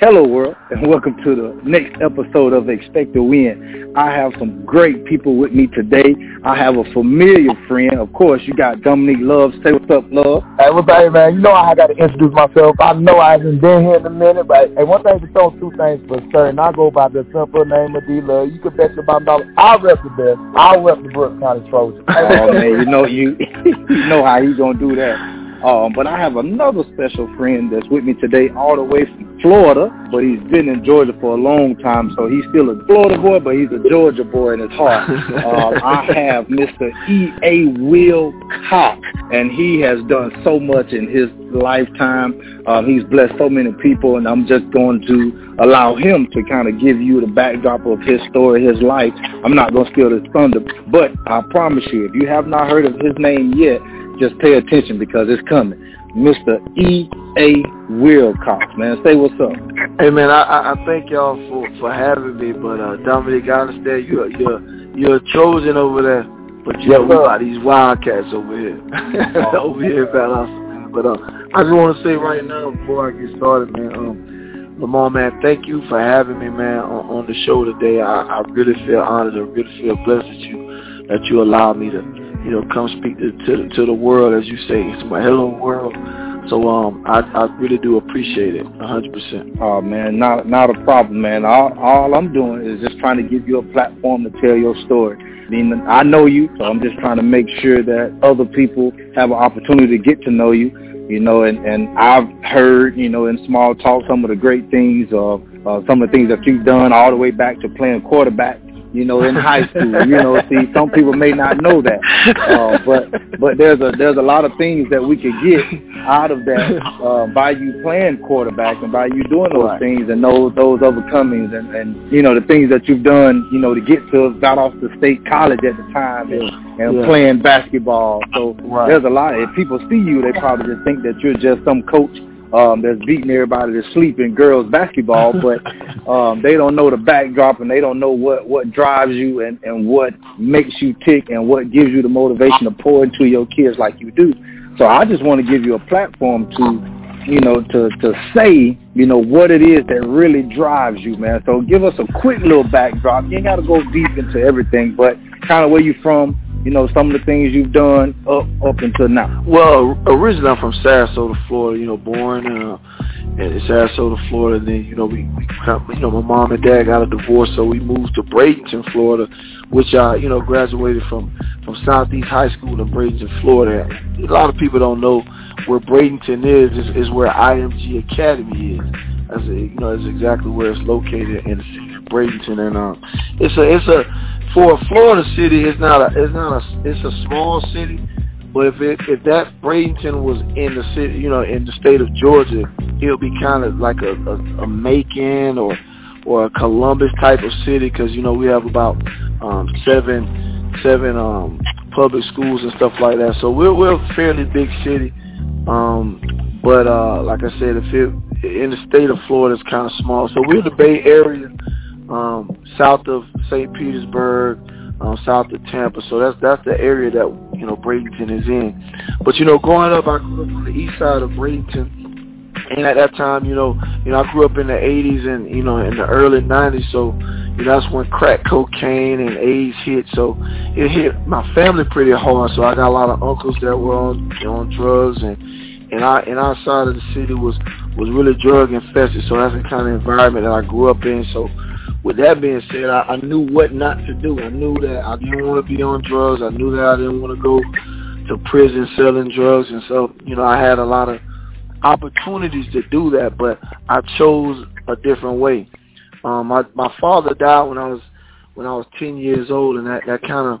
Hello world and welcome to the next episode of Expect to Win. I have some great people with me today. I have a familiar friend. Of course, you got Dominique Love. Say what's up, Love. Hey, what's up, man? You know I got to introduce myself. I know I haven't been here in a minute, but hey, one thing for sure, two things for certain. I go by the simple name of D-Love. You can bet your bottom dollar. I'll rep the best. I'll rep the Brooks County Trojans. oh, man, you know, you, you know how he going to do that. Um, but I have another special friend that's with me today all the way from Florida, but he's been in Georgia for a long time, so he's still a Florida boy, but he's a Georgia boy in his heart. um, I have Mr. E.A. Will Cox, and he has done so much in his lifetime. Um, he's blessed so many people, and I'm just going to allow him to kind of give you the backdrop of his story, his life. I'm not going to steal his thunder, but I promise you, if you have not heard of his name yet, just pay attention because it's coming. Mr. E. A. Wilcox, man. Say what's up. Hey, man, I, I thank y'all for, for having me, but uh, Dominic, I understand you're, you're, you're Trojans over there, but you know, we got these Wildcats over here. over here in Valdosta, But uh, I just want to say right now, before I get started, man, um, Lamar, man, thank you for having me, man, on, on the show today. I, I really feel honored. I really feel blessed that you, that you allowed me to you know, come speak to to, to the world, as you say. It's my hello world. So um, I I really do appreciate it, a hundred percent. Oh man, not not a problem, man. All all I'm doing is just trying to give you a platform to tell your story. I mean, I know you, so I'm just trying to make sure that other people have an opportunity to get to know you. You know, and and I've heard, you know, in small talk some of the great things, uh, uh, some of the things that you've done, all the way back to playing quarterback you know, in high school. You know, see, some people may not know that, uh, but but there's a there's a lot of things that we could get out of that uh, by you playing quarterback and by you doing those right. things and those those overcomings and and you know the things that you've done. You know, to get to Valdosta State College at the time and, and yeah. playing basketball. So right. there's a lot. If people see you, they probably just think that you're just some coach um, that's beating everybody to sleep in girls basketball, but um, they don't know the backdrop and they don't know what, what drives you and, and what makes you tick and what gives you the motivation to pour into your kids like you do. So I just want to give you a platform to, you know, to, to say, you know, what it is that really drives you, man. So give us a quick little backdrop. You ain't got to go deep into everything, but kind of where you from, you know, some of the things you've done up up until now? Well, originally I'm from Sarasota, Florida. You know, born uh, in Sarasota, Florida. Then you know we, we, you know, my mom and dad got a divorce, so we moved to Bradenton, Florida, which I, you know, graduated from from Southeast High School in Bradenton, Florida. A lot of people don't know where Bradenton is. Is, is where IMG Academy is. That's a, you know, that's exactly where it's located in the city Bradenton, and um, it's a it's a for a Florida city, it's not a it's not a it's a small city. But if it if that Bradenton was in the city, you know, in the state of Georgia, it'll be kind of like a, a, a Macon or or a Columbus type of city because you know we have about um, seven seven um, public schools and stuff like that. So we're we're a fairly big city. Um, but uh, like I said, if it in the state of Florida, it's kind of small. So we're the Bay Area um, south of St. Petersburg, um, south of Tampa. So that's that's the area that you know Bradenton is in. But you know, growing up, I grew up on the east side of Bradenton. And at that time, you know, you know, I grew up in the '80s and you know in the early '90s. So, you know, that's when crack cocaine and AIDS hit. So, it hit my family pretty hard. So, I got a lot of uncles that were on on drugs, and and I and our side of the city was was really drug infested. So that's the kind of environment that I grew up in. So, with that being said, I, I knew what not to do. I knew that I didn't want to be on drugs. I knew that I didn't want to go to prison selling drugs, and so you know I had a lot of opportunities to do that, but I chose a different way. Um, my my father died when I was when I was ten years old, and that that kind of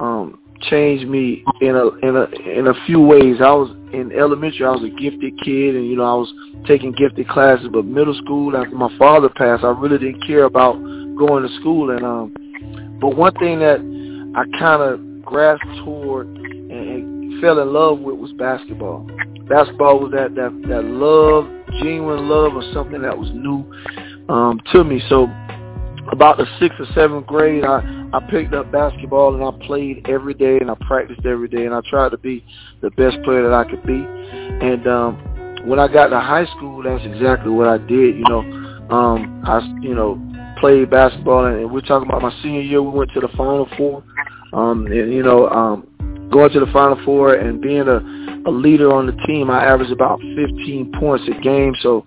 um, changed me in a in a in a few ways. I was in elementary, I was a gifted kid, and you know I was taking gifted classes. But middle school, after my father passed, I really didn't care about going to school. And um, but one thing that I kind of grasped toward and, and fell in love with was basketball. Basketball was that that that love, genuine love, of something that was new um, to me. So about the sixth or seventh grade, I, I picked up basketball and I played every day and I practiced every day and I tried to be the best player that I could be. And um, when I got to high school, that's exactly what I did. You know, Um, I, you know, played basketball, and we're talking about my senior year. We went to the Final Four. Um, and you know, um, going to the Final Four and being a, a leader on the team, I averaged about 15 points a game. So,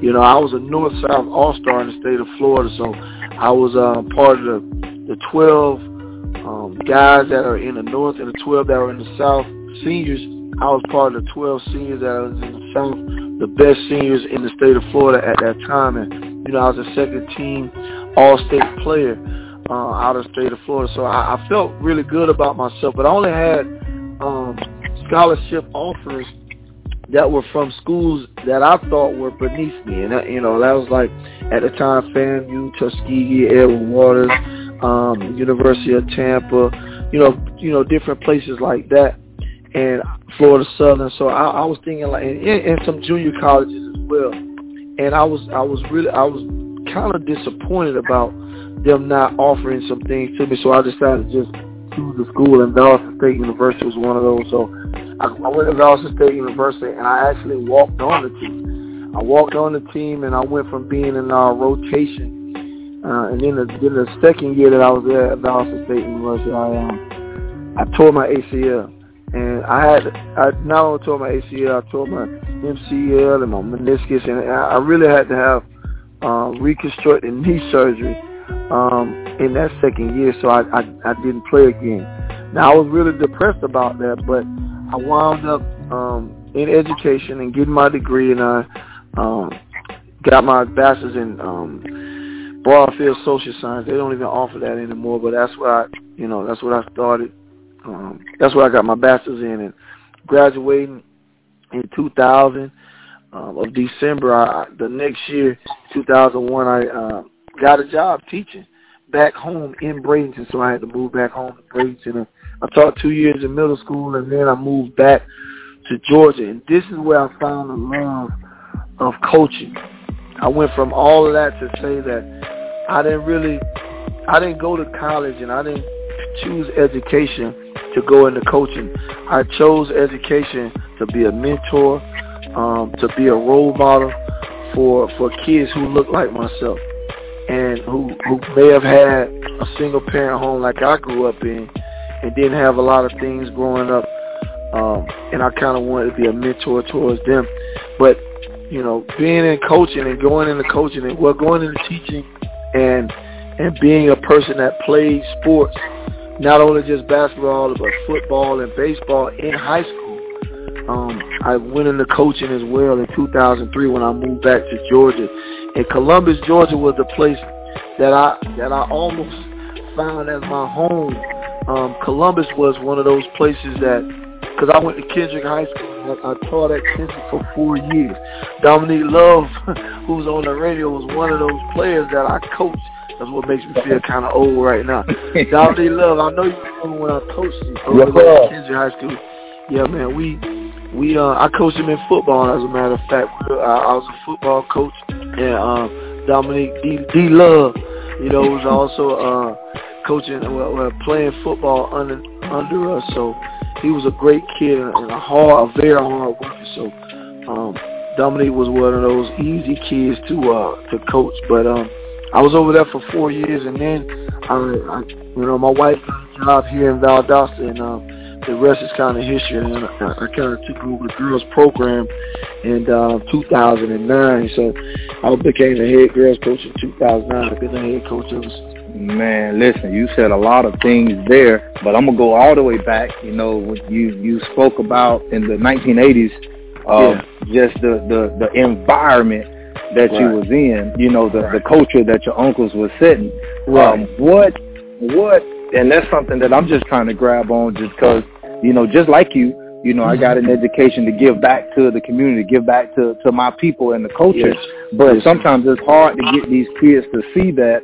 you know, I was a North-South All-Star in the state of Florida. So, I was uh, part of the the 12 um, guys that are in the North and the 12 that are in the South. Seniors, I was part of the 12 seniors that was in the South, the best seniors in the state of Florida at that time. And you know, I was a second team All-State player uh, out of the state of Florida. So I, I felt really good about myself. But I only had um, scholarship offers that were from schools that I thought were beneath me. And, you know, that was like, at the time, FAMU, Tuskegee, Edward Waters, um, University of Tampa, you know, you know, different places like that, and Florida Southern. So I, I was thinking like, and, and some junior colleges as well. And I was, I was really, I was kind of disappointed about them not offering some things to me. So I decided to just choose the school, and Valdosta State University was one of those. So I, I went to Valdosta State University, and I actually walked on the team. I walked on the team, and I went from being in our rotation. Uh, and then the, then the second year that I was there at Valdosta State University, I um, I tore my ACL. And I had, I not only tore my ACL, I tore my MCL and my meniscus, and I, I really had to have um, reconstructed knee surgery um, in that second year, so I, I I didn't play again. Now I was really depressed about that, but I wound up um, in education and getting my degree, and I um, got my bachelor's in um, Broadfield Social Science. They don't even offer that anymore, but that's what I, you know, that's what I started. Um, that's what I got my bachelor's in, and graduating in 2000 um, of December. I, the next year, 2001, I uh, got a job teaching back home in Bradenton, so I had to move back home to Bradenton. I taught two years in middle school, and then I moved back to Georgia, and this is where I found the love of coaching. I went from all of that to say that I didn't really, I didn't go to college, and I didn't choose education to go into coaching. I chose education to be a mentor, um, to be a role model for for kids who look like myself and who who may have had a single parent home like I grew up in and didn't have a lot of things growing up um and I kind of wanted to be a mentor towards them but you know being in coaching and going into coaching and well going into teaching and and being a person that plays sports not only just basketball but football and baseball in high school um, I went into coaching as well in 2003 when I moved back to Georgia. And Columbus, Georgia was the place that I that I almost found as my home. Um, Columbus was one of those places that, because I went to Kendrick High School, I, I taught at Kendrick for four years. Dominique Love, who's on the radio, was one of those players that I coached. That's what makes me feel kind of old right now. Dominique Love, I know you remember when I coached you. I was at Kendrick High School. Yeah, man, we we uh I coached him in football as a matter of fact. I, I was a football coach and um Dominique D, D Love, you know, was also uh coaching well, well playing football under under us. So he was a great kid and a hard a very hard worker. So um Dominique was one of those easy kids to uh to coach. But um I was over there for four years and then I, I you know, my wife got a job here in Valdosta and um the rest is kind of history. And I, I kind of took over the girls program in uh, 2009. So I became the head girls coach in 2009. I've been the head coach ever since. Man, listen, you said a lot of things there, but I'm gonna go all the way back. You know, what you you spoke about in the 1980s, uh, yeah. just the the the environment that right. you was in. You know, the right. the culture that your uncles were setting. Right. Um, what what and that's something that I'm just trying to grab on just because, you know, just like you, you know, I got an education to give back to the community, give back to, to my people and the culture. Yes. But yes. sometimes it's hard to get these kids to see that,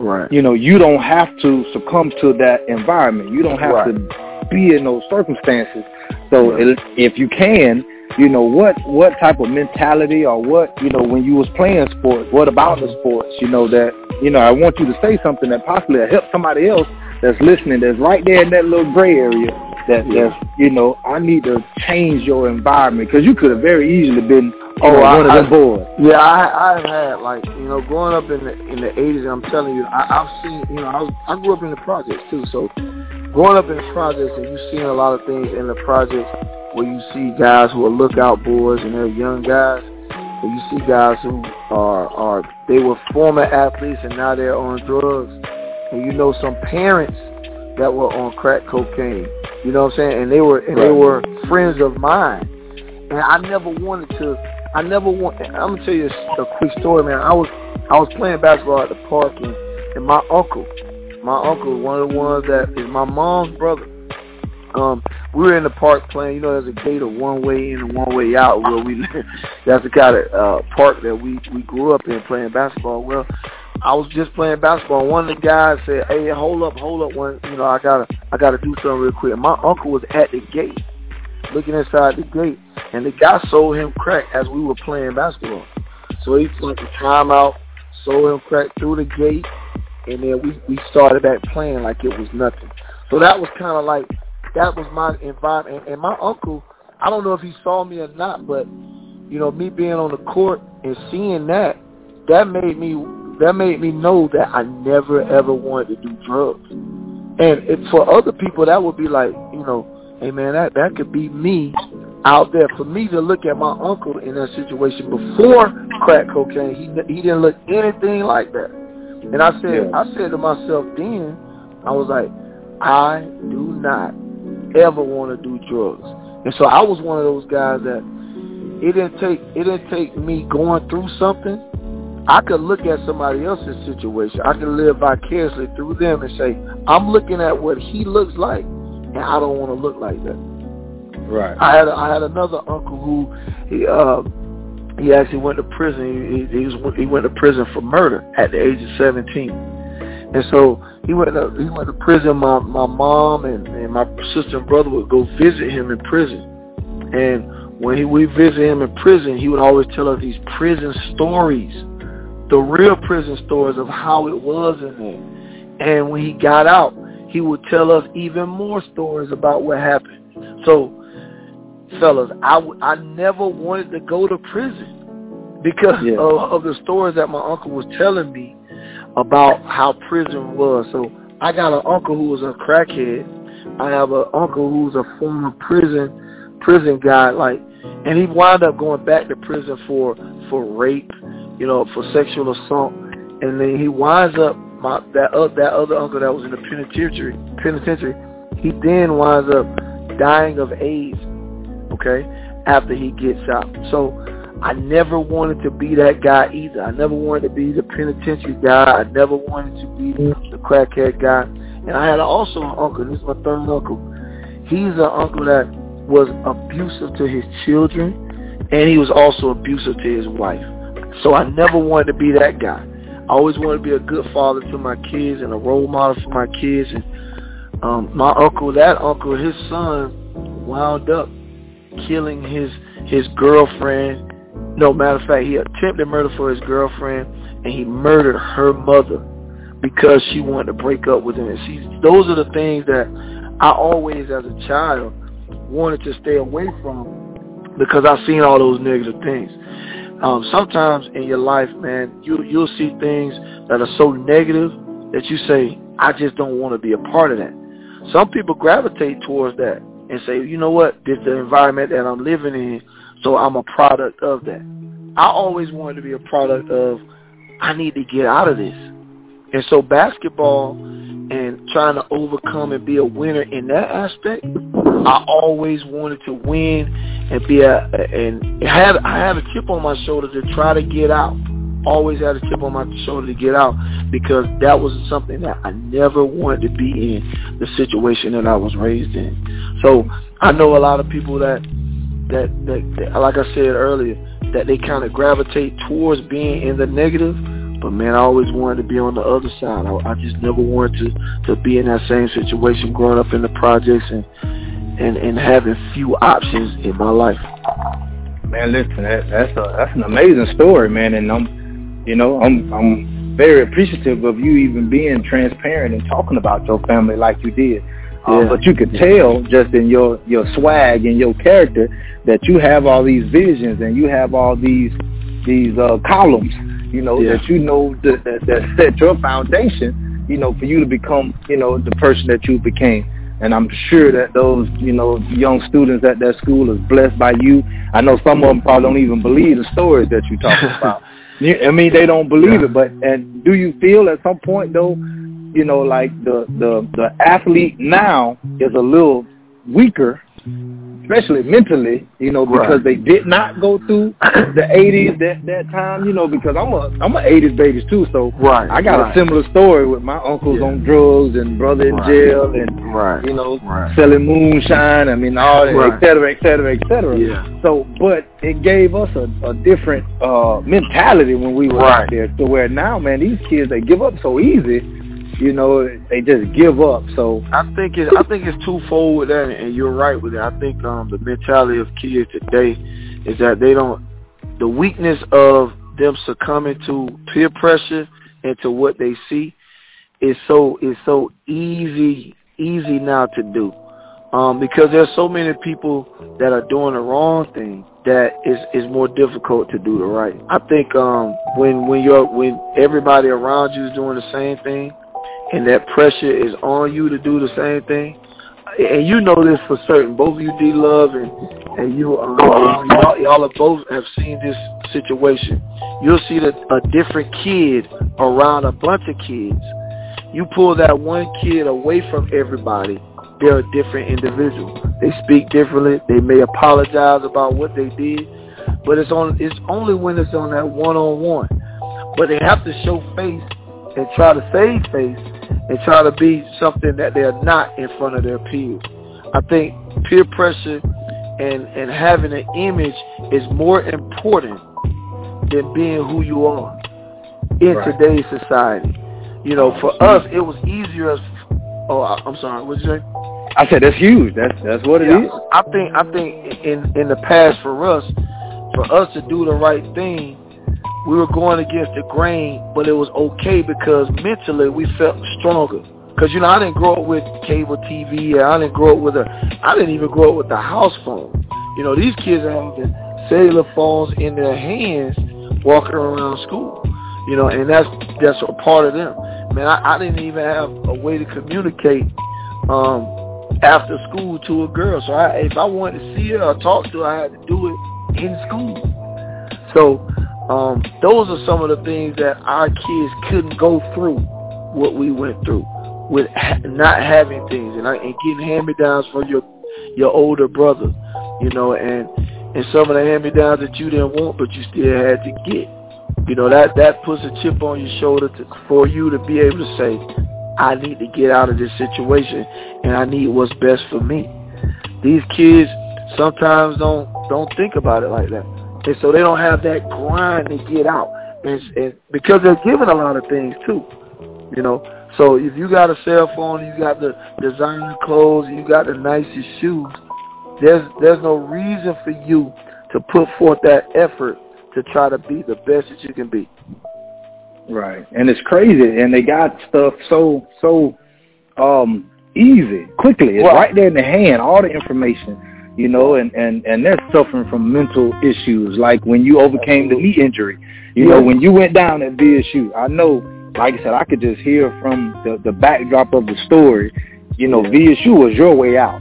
right. you know, you don't have to succumb to that environment. You don't have right. to be in those circumstances. So right. if you can, you know, what, what type of mentality or what, you know, when you was playing sports, what about the sports, you know, that, you know, I want you to say something that possibly help somebody else that's listening that's right there in that little gray area that yeah. that's you know I need to change your environment because you could have very easily been oh, know, I, one of them boys. Yeah, I I've had like you know growing up in the in the eighties. I'm telling you, I, I've seen you know I was I grew up in the projects too. So growing up in the projects and you seeing a lot of things in the projects where you see guys who are lookout boys and they're young guys. Where you see guys who are are they were former athletes and now they're on drugs. And you know some parents that were on crack cocaine. You know what I'm saying? And they were and they were friends of mine. And I never wanted to. I never want. I'm gonna tell you a, a quick story, man. I was I was playing basketball at the park, and, and my uncle, my uncle, one of the ones that is my mom's brother. Um, we were in the park playing. You know, there's a gate of one way in and one way out where we. that's the kind of uh, park that we we grew up in playing basketball. Well, I was just playing basketball. One of the guys said, "Hey, hold up, hold up, one. You know, I gotta I gotta do something real quick." And my uncle was at the gate, looking inside the gate, and the guy sold him crack as we were playing basketball. So he took the timeout, sold him crack through the gate, and then we we started back playing like it was nothing. So that was kind of like that was my environment. And, and my uncle, I don't know if he saw me or not, but you know, me being on the court and seeing that, that made me that made me know that I never ever wanted to do drugs. And it, for other people, that would be like, you know, hey man, that that could be me out there. For me to look at my uncle in that situation before crack cocaine, he he didn't look anything like that. And I said, yeah. I said to myself then, I was like, I do not ever want to do drugs. And so I was one of those guys that it didn't take it didn't take me going through something. I could look at somebody else's situation. I could live vicariously through them and say, I'm looking at what he looks like, and I don't want to look like that. Right. I had I had another uncle who he uh he actually went to prison. He, he was he went to prison for murder at the age of 17. And so he went to he went to prison. My my mom and, and my sister and brother would go visit him in prison. And when he, we visit him in prison, he would always tell us these prison stories, the real prison stories of how it was in there. And when he got out, he would tell us even more stories about what happened. So, fellas, I, I never wanted to go to prison because yeah. of, of the stories that my uncle was telling me about how prison was. So I got an uncle who was a crackhead. I have an uncle who's a former prison prison guy, like, and he wound up going back to prison for for rape, you know, for sexual assault, and then he winds up my that uh, that other uncle that was in the penitentiary penitentiary. He then winds up dying of AIDS. Okay, after he gets out. So I never wanted to be that guy either. I never wanted to be the penitentiary guy. I never wanted to be the crackhead guy. And I had also an uncle. This is my third uncle. He's an uncle that was abusive to his children, and he was also abusive to his wife. So I never wanted to be that guy. I always wanted to be a good father to my kids and a role model for my kids. And um, my uncle, that uncle, his son wound up killing his his girlfriend no, matter of fact, he attempted murder for his girlfriend, and he murdered her mother because she wanted to break up with him. And see, those are the things that I always, as a child, wanted to stay away from because I've seen all those negative things. Um, sometimes in your life, man, you you'll see things that are so negative that you say, I just don't want to be a part of that. Some people gravitate towards that and say, you know what, this is the environment that I'm living in so I'm a product of that. I always wanted to be a product of I need to get out of this. And so basketball and trying to overcome and be a winner in that aspect, I always wanted to win and be a and have I have a chip on my shoulder to try to get out. Always had a chip on my shoulder to get out because that was something that I never wanted to be in the situation that I was raised in. So I know a lot of people that that, that, that like I said earlier, that they kind of gravitate towards being in the negative. But man, I always wanted to be on the other side. I, I just never wanted to to be in that same situation, growing up in the projects and and and having few options in my life. Man, listen, that, that's a that's an amazing story, man, and I'm, you know, I'm I'm very appreciative of you even being transparent and talking about your family like you did. Um, yeah. But you could tell just in your your swag and your character that you have all these visions and you have all these these uh, columns. You know yeah. that you know that, that that set your foundation. You know for you to become you know the person that you became. And I'm sure that those, you know, young students at that school is blessed by you. I know some of them probably don't even believe the stories that you're talking about. I mean, they don't believe it. But and do you feel at some point though you know, like the the the athlete now is a little weaker, especially mentally, you know, because right. they did not go through the '80s that that time, you know, because I'm a I'm a '80s baby too, so right. I got right. a similar story with my uncles yeah. on drugs and brother in right. jail and right. you know selling moonshine. I mean, all that, et cetera, et cetera, et cetera. Yeah. So, but it gave us a, a different uh mentality when we were out there to where now, man, these kids they give up so easy you know, they just give up. So I think it, I think it's twofold with that, and you're right with it. I think um, the mentality of kids today is that they don't, the weakness of them succumbing to peer pressure and to what they see is so is so easy easy now to do. Um, because there's so many people that are doing the wrong thing that is is more difficult to do the right. I think um, when when you're when everybody around you is doing the same thing, and that pressure is on you to do the same thing. And you know this for certain. Both of you, D Love, and and you, um, y'all, y'all both have seen this situation. You'll see that a different kid around a bunch of kids. You pull that one kid away from everybody, they're a different individual. They speak differently. They may apologize about what they did, but it's on. It's only when it's on that one-on-one. But they have to show face and try to save face and try to be something that they're not in front of their peers. I think peer pressure and, and having an image is more important than being who you are in right. today's society. You know, for us, it was easier. As, oh, I'm sorry. What did you say? I said that's huge. That's that's what it yeah, is. I think I think in in the past for us, for us to do the right thing, we were going against the grain, but it was okay because mentally we felt stronger. Because, you know, I didn't grow up with cable TV. And I didn't grow up with a, I didn't even grow up with the house phone. You know, these kids have the cellular phones in their hands walking around school. You know, and that's that's a part of them. Man, I, I didn't even have a way to communicate um, after school to a girl. So I, if I wanted to see her or talk to her, I had to do it in school. So um, those are some of the things that our kids couldn't go through what we went through with ha- not having things and, and getting hand-me-downs from your your older brother, you know, and and some of the hand-me-downs that you didn't want but you still had to get. You know that that puts a chip on your shoulder to, for you to be able to say, I need to get out of this situation and I need what's best for me. These kids sometimes don't don't think about it like that. And so they don't have that grind to get out. And, and because they're given a lot of things too, you know. So if you got a cell phone, you got the designer clothes, you got the nicest shoes, there's there's no reason for you to put forth that effort to try to be the best that you can be. Right. And it's crazy and they got stuff so so um easy, quickly. It's right there in the hand, all the information you know, and, and, and they're suffering from mental issues, like when you overcame the knee injury. You know, when you went down at VSU, I know, like I said, I could just hear from the, the backdrop of the story, you know, VSU was your way out.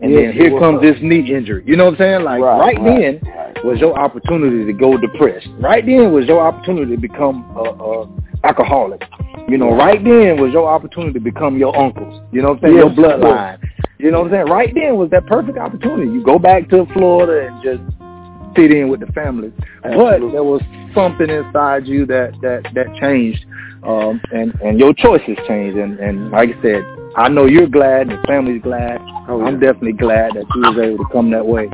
And yes, then here comes this knee injury. You know what I'm saying? Like right, right, right then right. was your opportunity to go depressed. Right then was your opportunity to become a, a alcoholic. You know, right then was your opportunity to become your uncles. You know what I'm saying? Yes, your bloodline. You know what I'm saying? Right then was that perfect opportunity. You go back to Florida and just fit in with the family. Absolutely. But there was something inside you that that that changed, um, and and your choices changed. And and like I said, I know you're glad, the family's glad. Oh, yeah. I'm definitely glad that you was able to come that way.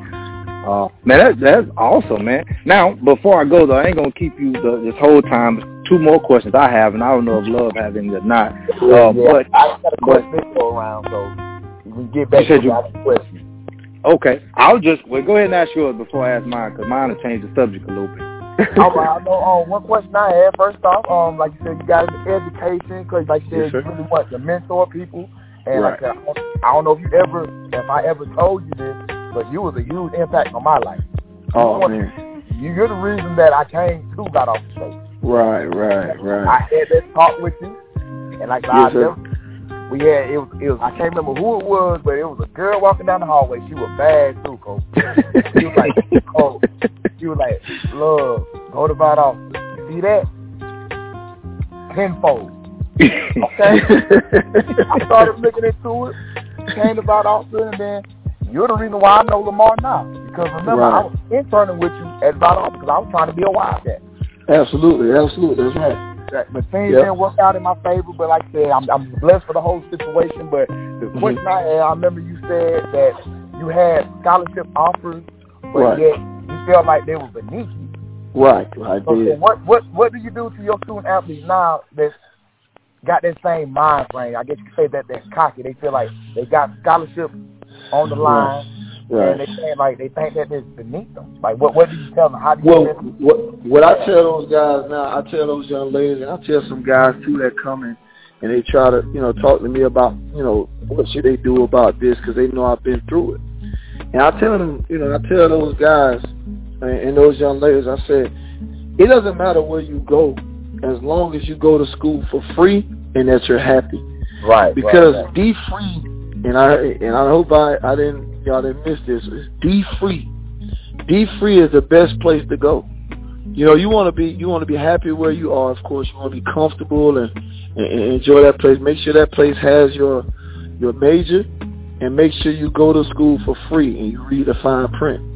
Uh, man, that, that's awesome, man. Now, before I go though, I ain't gonna keep you the, this whole time. Two more questions I have, and I don't know if Love has any or not. Uh, yeah, but I got a question go around, so we get back to the question. Okay, I'll just well go ahead and ask yours before I ask mine because mine will change the subject a little bit. All right, I know. Um, one question I have first off, um, like you said, you got an education because, like you said, yes, you really want to mentor people And right. like I, said, I don't know if you ever, if I ever told you this, but you was a huge impact on my life. Oh man, you're the reason that I came to God off the stage. Right, right, right. I had that talk with you, and like yes, I never, we had it was it was I can't remember who it was, but it was a girl walking down the hallway. She was bad too, Cole. she was like, oh, she was like, love, go to Valdosta. You see that? Tenfold. Okay. I started looking into it, came to Valdosta, and then you're the reason why I know Lamar now. Because remember, right. I was interning with you at Valdosta because I was trying to be a wildcat. Absolutely, absolutely, that's right. But things yep. didn't work out in my favor. But like I said, I'm, I'm blessed for the whole situation. But the mm-hmm. question I had, I remember you said that you had scholarship offers, but right. yet you felt like they were beneath you. Right, I so, did. So what what what do you do to your student athletes now that's got that same mind frame? I guess you could say that they're cocky. They feel like they got scholarship on the line. Right Right. And they saying like they think that it's beneath them. Like what what do you tell them? How do you well, what what I tell those guys now, I tell those young ladies and I tell some guys too that come in and they try to, you know, talk to me about, you know, what should they do about this because they know I've been through it. And I tell them, you know, I tell those guys and, and those young ladies, I said, it doesn't matter where you go as long as you go to school for free and that you're happy. Right. Because right, right. be free, and I and I hope I I didn't y'all didn't miss this. Is D free. D free is the best place to go. You know, you want to be you want to be happy where you are. Of course, you want to be comfortable and, and enjoy that place. Make sure that place has your your major, and make sure you go to school for free and you read the fine print.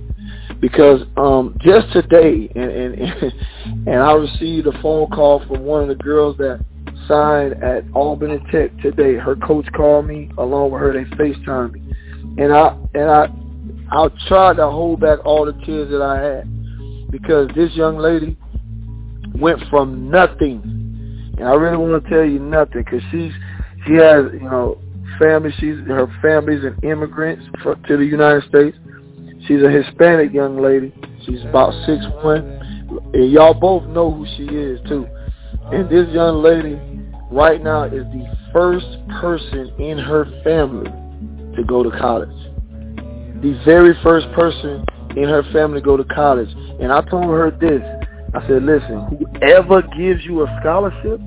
Because um, just today, and, and and I received a phone call from one of the girls that signed at Albany Tech today. Her coach called me along with her. They FaceTime me and I and I I tried to hold back all the tears that I had because this young lady went from nothing, and I really want to tell you nothing because she's she has you know family. She's her family's an immigrant to the United States. She's a Hispanic young lady. She's about six one, and y'all both know who she is too. And this young lady right now is the first person in her family to go to college. The very first person in her family to go to college. And I told her this. I said, listen, whoever gives you a scholarship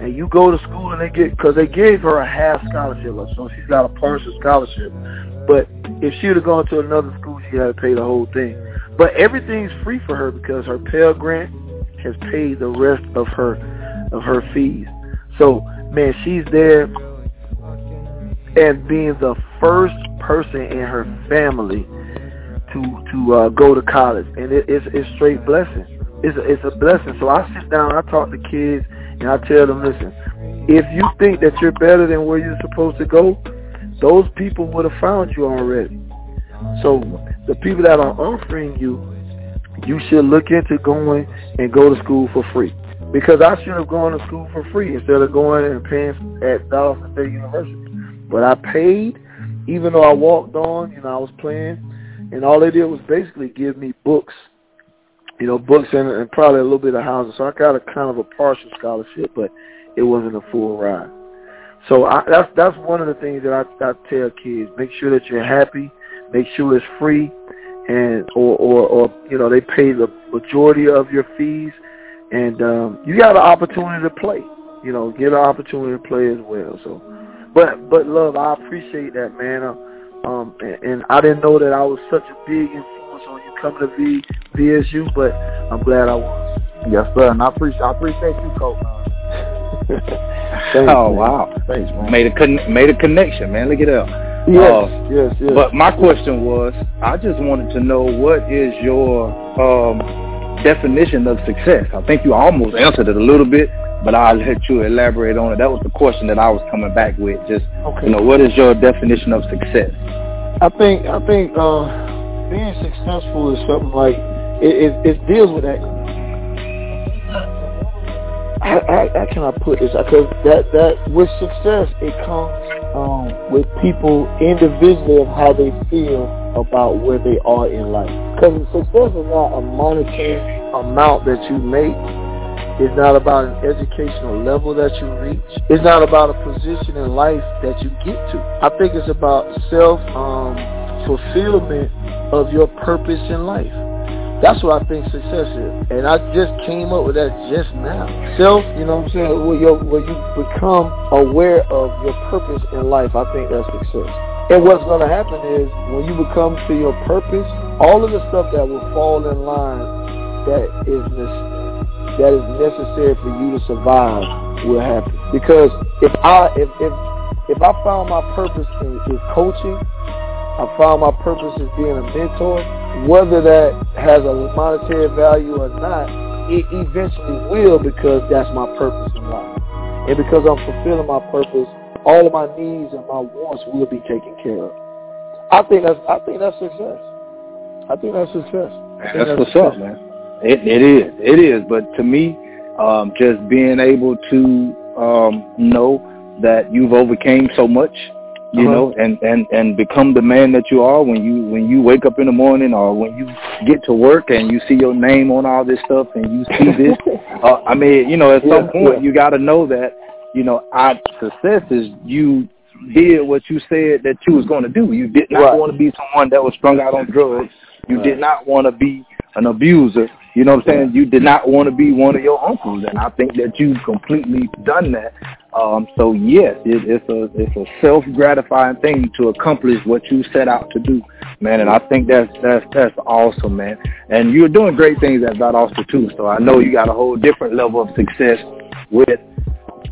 and you go to school and they get, because they gave her a half scholarship, so she's got a partial scholarship. But if she would have gone to another school, she had to pay the whole thing. But everything's free for her because her Pell Grant has paid the rest of her of her fees. So man, she's there and being the first person in her family to to uh, go to college, and it, it's it's straight blessing. It's a, it's a blessing. So I sit down, I talk to kids, and I tell them, listen, if you think that you're better than where you're supposed to go, those people would have found you already. So the people that are offering you, you should look into going and go to school for free. Because I should have gone to school for free instead of going and paying at Valdosta State University. But I paid, even though I walked on, know, I was playing, and all they did was basically give me books, you know, books and, and probably a little bit of housing. So I got a kind of a partial scholarship, but it wasn't a full ride. So I, that's that's one of the things that I, I tell kids: make sure that you're happy, make sure it's free, and or or, or you know they pay the majority of your fees, and um, you got an opportunity to play. You know, get an opportunity to play as well. So but but love, I appreciate that, man. Uh, um, and, and I didn't know that I was such a big influence on you coming to V VSU, but I'm glad I was. Yes, sir. And I appreciate I appreciate you, coach. Thanks, oh man. wow! Thanks, man. Made a con- made a connection, man. Look at that. Yes, uh, yes, yes. But my question was, I just wanted to know what is your um, definition of success? I think you almost answered it a little bit, but I'll let you elaborate on it. That was the question that I was coming back with. Just okay. you know, what is your definition of success? I think I think uh, being successful is something like it, it, it deals with that. How, how, how can I put this? Because that that with success, it comes um, with people individually of how they feel about where they are in life. Because success is not a monetary amount that you make It's not about an educational level that you reach. It's not about a position in life that you get to. I think it's about self um, fulfillment of your purpose in life. That's what I think success is. And I just came up with that just now. Self, you know what I'm saying, when, you when you become aware of your purpose in life, I think that's success. And what's going to happen is when you become to your purpose, all of the stuff that will fall in line that is that is necessary for you to survive will happen. Because if I if if if I found my purpose in, is coaching, I found my purpose as being a mentor, whether that has a monetary value or not, it eventually will because that's my purpose in life. And because I'm fulfilling my purpose, all of my needs and my wants will be taken care of. I think that's I think that's success. I think that's success. Think that's, that's, what's success. up, man. It it is. It is. But to me, um, just being able to um, know that you've overcame so much you uh-huh. know, and, and, and become the man that you are when you when you wake up in the morning or when you get to work and you see your name on all this stuff and you see this. uh, I mean, you know, at some yeah, point yeah. you got to know that, you know, our success is you did what you said that you was going to do. You did not right. want to be someone that was strung out on drugs. You right. did not want to be an abuser. You know what I'm saying? You did not want to be one of your uncles, and I think that you've completely done that. Um, so yes, it, it's a it's a self gratifying thing to accomplish what you set out to do, man. And I think that's that's that's awesome, man. And you're doing great things at Valdosta too. So I know you got a whole different level of success with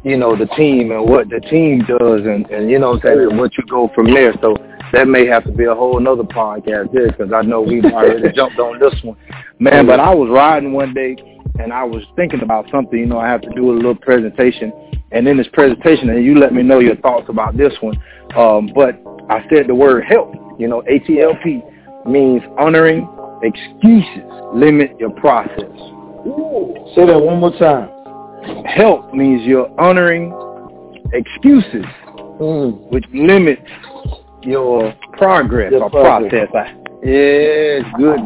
you know the team and what the team does, and and you know what I'm saying, and what you go from there. So that may have to be a whole another podcast there because I know we've already jumped on this one, man. But I was riding one day and I was thinking about something. You know, I have to do a little presentation and in this presentation, and you let me know your thoughts about this one. Um, but I said the word help. You know, ATLP means honoring excuses. Limit your process. Ooh. Say that one more time. Help means you're honoring excuses, mm. which limits your progress your or progress. process. Yeah, it's good.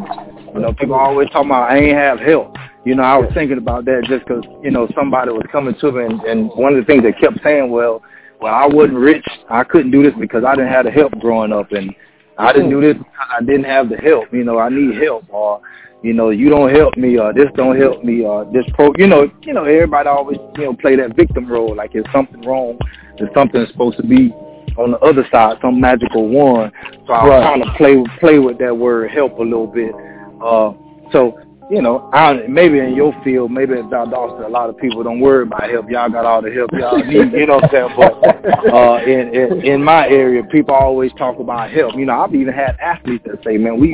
You know, people always talk about I ain't have help. You know, I was thinking about that just because, you know, somebody was coming to me and, and one of the things they kept saying, well, well, I wasn't rich. I couldn't do this because I didn't have the help growing up and I didn't do hmm. this because I didn't have the help. You know, I need help or, you know, you don't help me or this don't help me or this pro, you know, you know, everybody always, you know, play that victim role. Like if something wrong, if something's supposed to be on the other side, some magical one. So I right. kind of play, play with that word help a little bit. Uh, so you know, I maybe in your field, maybe at Valdosta, a lot of people don't worry about help. Y'all got all the help y'all need, you know what I'm saying? But uh, in, in in my area, people always talk about help. You know, I've even had athletes that say, "Man, we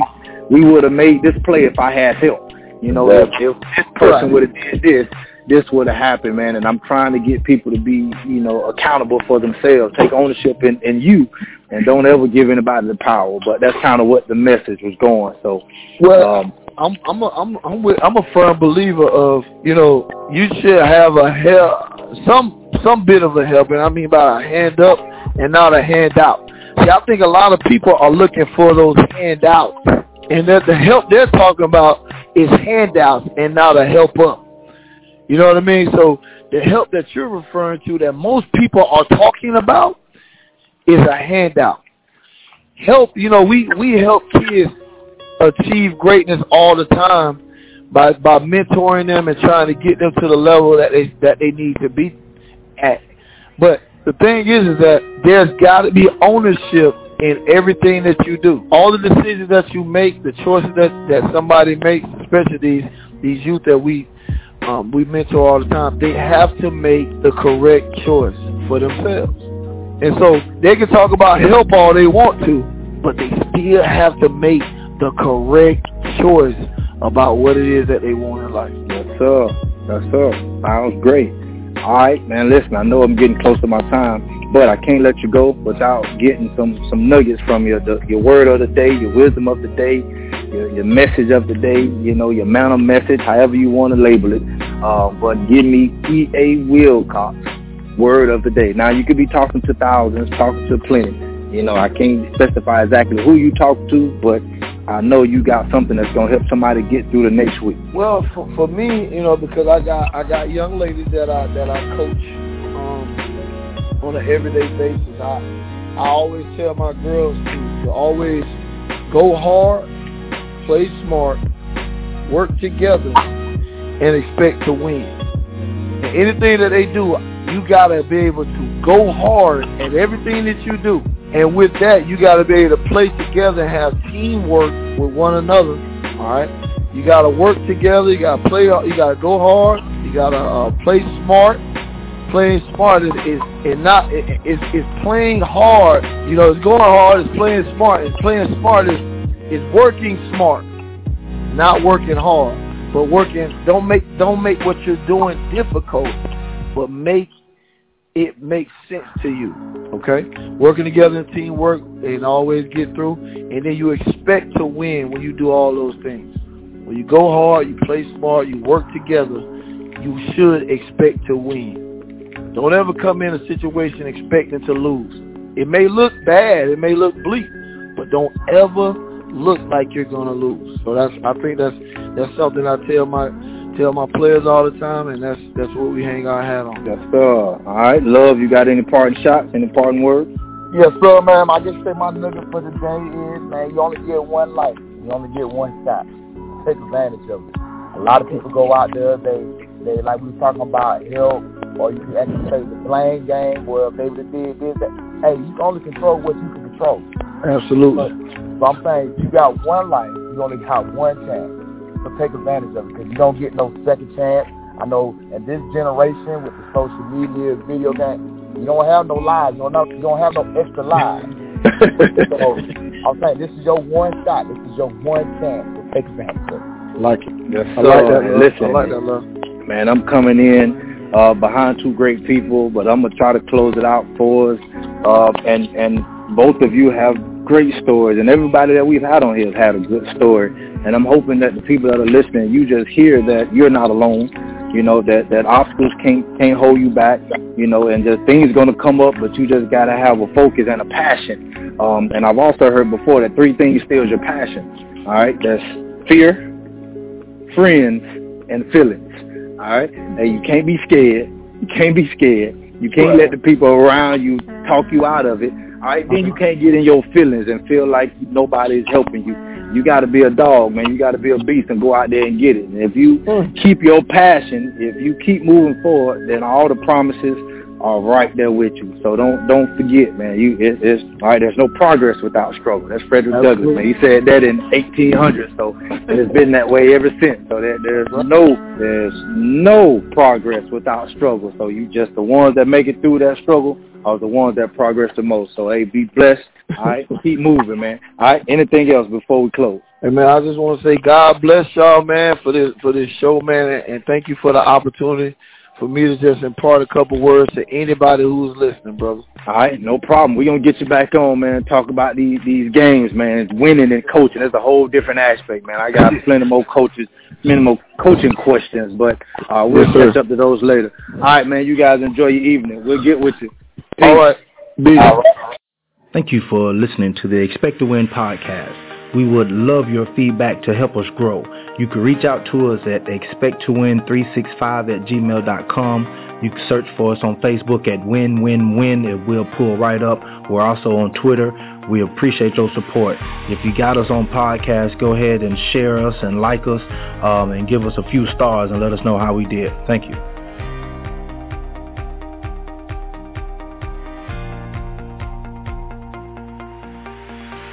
we would have made this play if I had help." You know, if, if this person would have did this, this would have happened, man. And I'm trying to get people to be, you know, accountable for themselves, take ownership in, in you, and don't ever give anybody the power. But that's kind of what the message was going. So, well. Um, I'm I'm a, I'm I'm with, I'm a firm believer of you know you should have a help some some bit of a help and I mean by a hand up and not a handout. See, I think a lot of people are looking for those handouts, and that the help they're talking about is handouts and not a help up. You know what I mean? So the help that you're referring to that most people are talking about is a handout. Help, you know, we we help kids achieve greatness all the time by by mentoring them and trying to get them to the level that they that they need to be at. But the thing is, is that there's got to be ownership in everything that you do. All the decisions that you make, the choices that that somebody makes, especially these these youth that we um, we mentor all the time, they have to make the correct choice for themselves. And so they can talk about help all they want to, but they still have to make the correct choice about what it is that they want in life. That's up. That's up. Sounds great. All right, man. Listen, I know I'm getting close to my time, but I can't let you go without getting some some nuggets from you. The, your word of the day, your wisdom of the day, your, your message of the day. You know, your man of message, however you want to label it. Uh, but give me E. A. Wilcox word of the day. Now you could be talking to thousands, talking to plenty. You know, I can't specify exactly who you talk to, but I know you got something that's gonna help somebody get through the next week. Well, for, for me, you know, because I got I got young ladies that I that I coach um, on an everyday basis. I I always tell my girls to, to always go hard, play smart, work together, and expect to win. And anything that they do, you gotta be able to go hard at everything that you do. And with that, you got to be able to play together and have teamwork with one another. All right, you got to work together. You got to play. You got to go hard. You got to uh, play smart. Playing smart is is, is not is is playing hard. You know, it's going hard. It's playing smart. It's playing smart is is working smart, not working hard, but working. Don't make don't make what you're doing difficult, but make it makes sense to you. Okay? Working together in teamwork and always get through. And then you expect to win when you do all those things. When you go hard, you play smart, you work together, you should expect to win. Don't ever come in a situation expecting to lose. It may look bad, it may look bleak, but don't ever look like you're gonna lose. So that's I think that's that's something I tell my tell my players all the time, and that's that's what we hang our hat on. Yes, sir. All right, love. You got any parting shots? Any parting words? Yes, sir, man. I just say my nigga for the day is, man, you only get one life. You only get one shot. Take advantage of it. A lot of people go out there, they they like we talking about help, or you can actually play the blame game where they would did this. That. Hey, you can only control what you can control. Absolutely. So I'm saying you got one life, you only got one chance. So take advantage of it because you don't get no second chance. I know in this generation with the social media, video game, you don't have no lives. You don't, you don't have no extra lives. so I'm saying this is your one shot. This is your one chance to take advantage of it. Like it. Yes, I like that. Love. Listen, I like that, love. Man, I'm coming in uh, behind two great people, but I'm gonna try to close it out for us. Uh, and and both of you have great stories, and everybody that we've had on here has had a good story. And I'm hoping that the people that are listening, you just hear that you're not alone. You know that that obstacles can't can't hold you back. You know, and just things gonna come up, but you just gotta have a focus and a passion. Um, and I've also heard before that three things steals your passion. All right, that's fear, friends, and feelings. All right, and you can't be scared. You can't be scared. You can't let the people around you talk you out of it. All right, then you can't get in your feelings and feel like nobody is helping you. You got to be a dog, man. You got to be a beast and go out there and get it. And if you hmm. keep your passion, if you keep moving forward, then all the promises are right there with you. So don't don't forget, man. You it, it's all right. There's no progress without struggle. That's Frederick Douglass, man. He said that in 1800. So it's been that way ever since. So there, there's no there's no progress without struggle. So you just the ones that make it through that struggle are the ones that progress the most. So hey, be blessed. All right, keep moving, man. All right. Anything else before we close? Hey man, I just want to say God bless y'all, man, for this for this show, man, and thank you for the opportunity for me to just impart a couple words to anybody who's listening, brother. All right, no problem. We're going to get you back on, man, talk about these these games, man. Winning and coaching, that's a whole different aspect, man. I got plenty more coaches, many more coaching questions, but uh, we'll yes, catch up to those later. All right, man, you guys enjoy your evening. We'll get with you. Peace. All right. Peace. All right. Thank you for listening to the Expect to Win podcast. We would love your feedback to help us grow. You can reach out to us at expecttowin365 at gmail.com. You can search for us on Facebook at Win Win Win. It will pull right up. We're also on Twitter. We appreciate your support. If you got us on podcast, go ahead and share us and like us um, and give us a few stars and let us know how we did. Thank you.